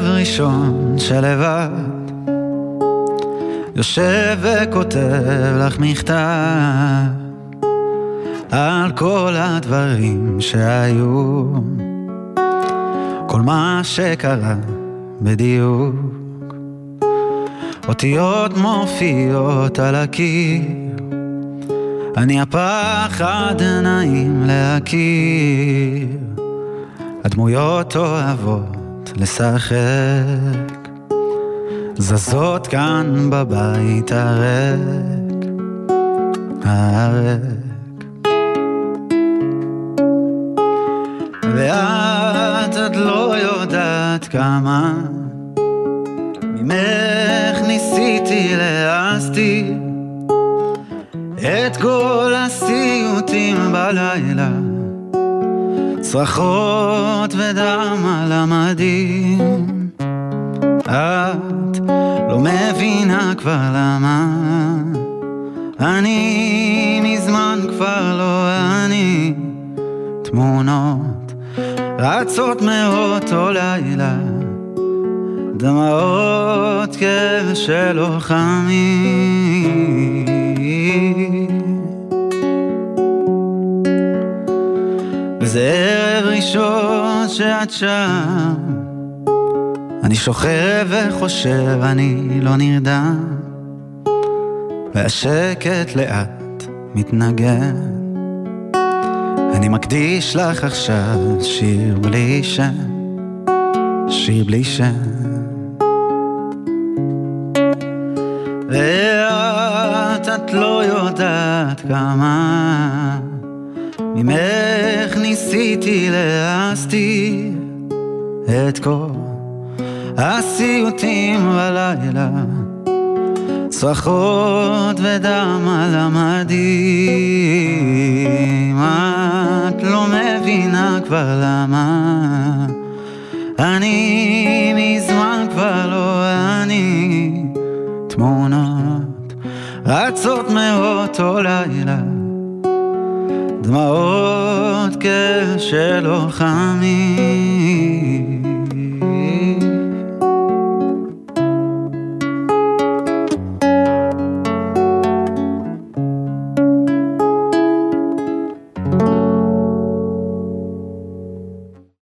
ראשון שלבד. יושב וכותב לך מכתב על כל הדברים שהיו. כל מה שקרה בדיוק. אותיות מופיעות על הקיר. אני הפחד נעים להכיר. הדמויות אוהבות לשחק. זזות כאן בבית הריק. הריק. ואת עוד לא יודעת כמה. ממך ניסיתי להסתיר את כל הסיוטים בלילה צרחות ודם על המדים. את לא מבינה כבר למה. אני מזמן כבר לא אני. תמונות רצות מאותו לילה. דמעות כאב של לוחמים וזה ערב ראשון שאת שם. אני שוכב וחושב, אני לא נרדם. והשקט לאט מתנגן. אני מקדיש לך עכשיו שיר בלי שם, שיר בלי שם. ואת, את לא יודעת כמה ממך ניסיתי להסתיר את כל הסיוטים בלילה. צרחות ודם על המדים. את לא מבינה כבר למה אני מזמן כבר לא אני. תמונות רצות מאותו לילה דמעות כשלוחמים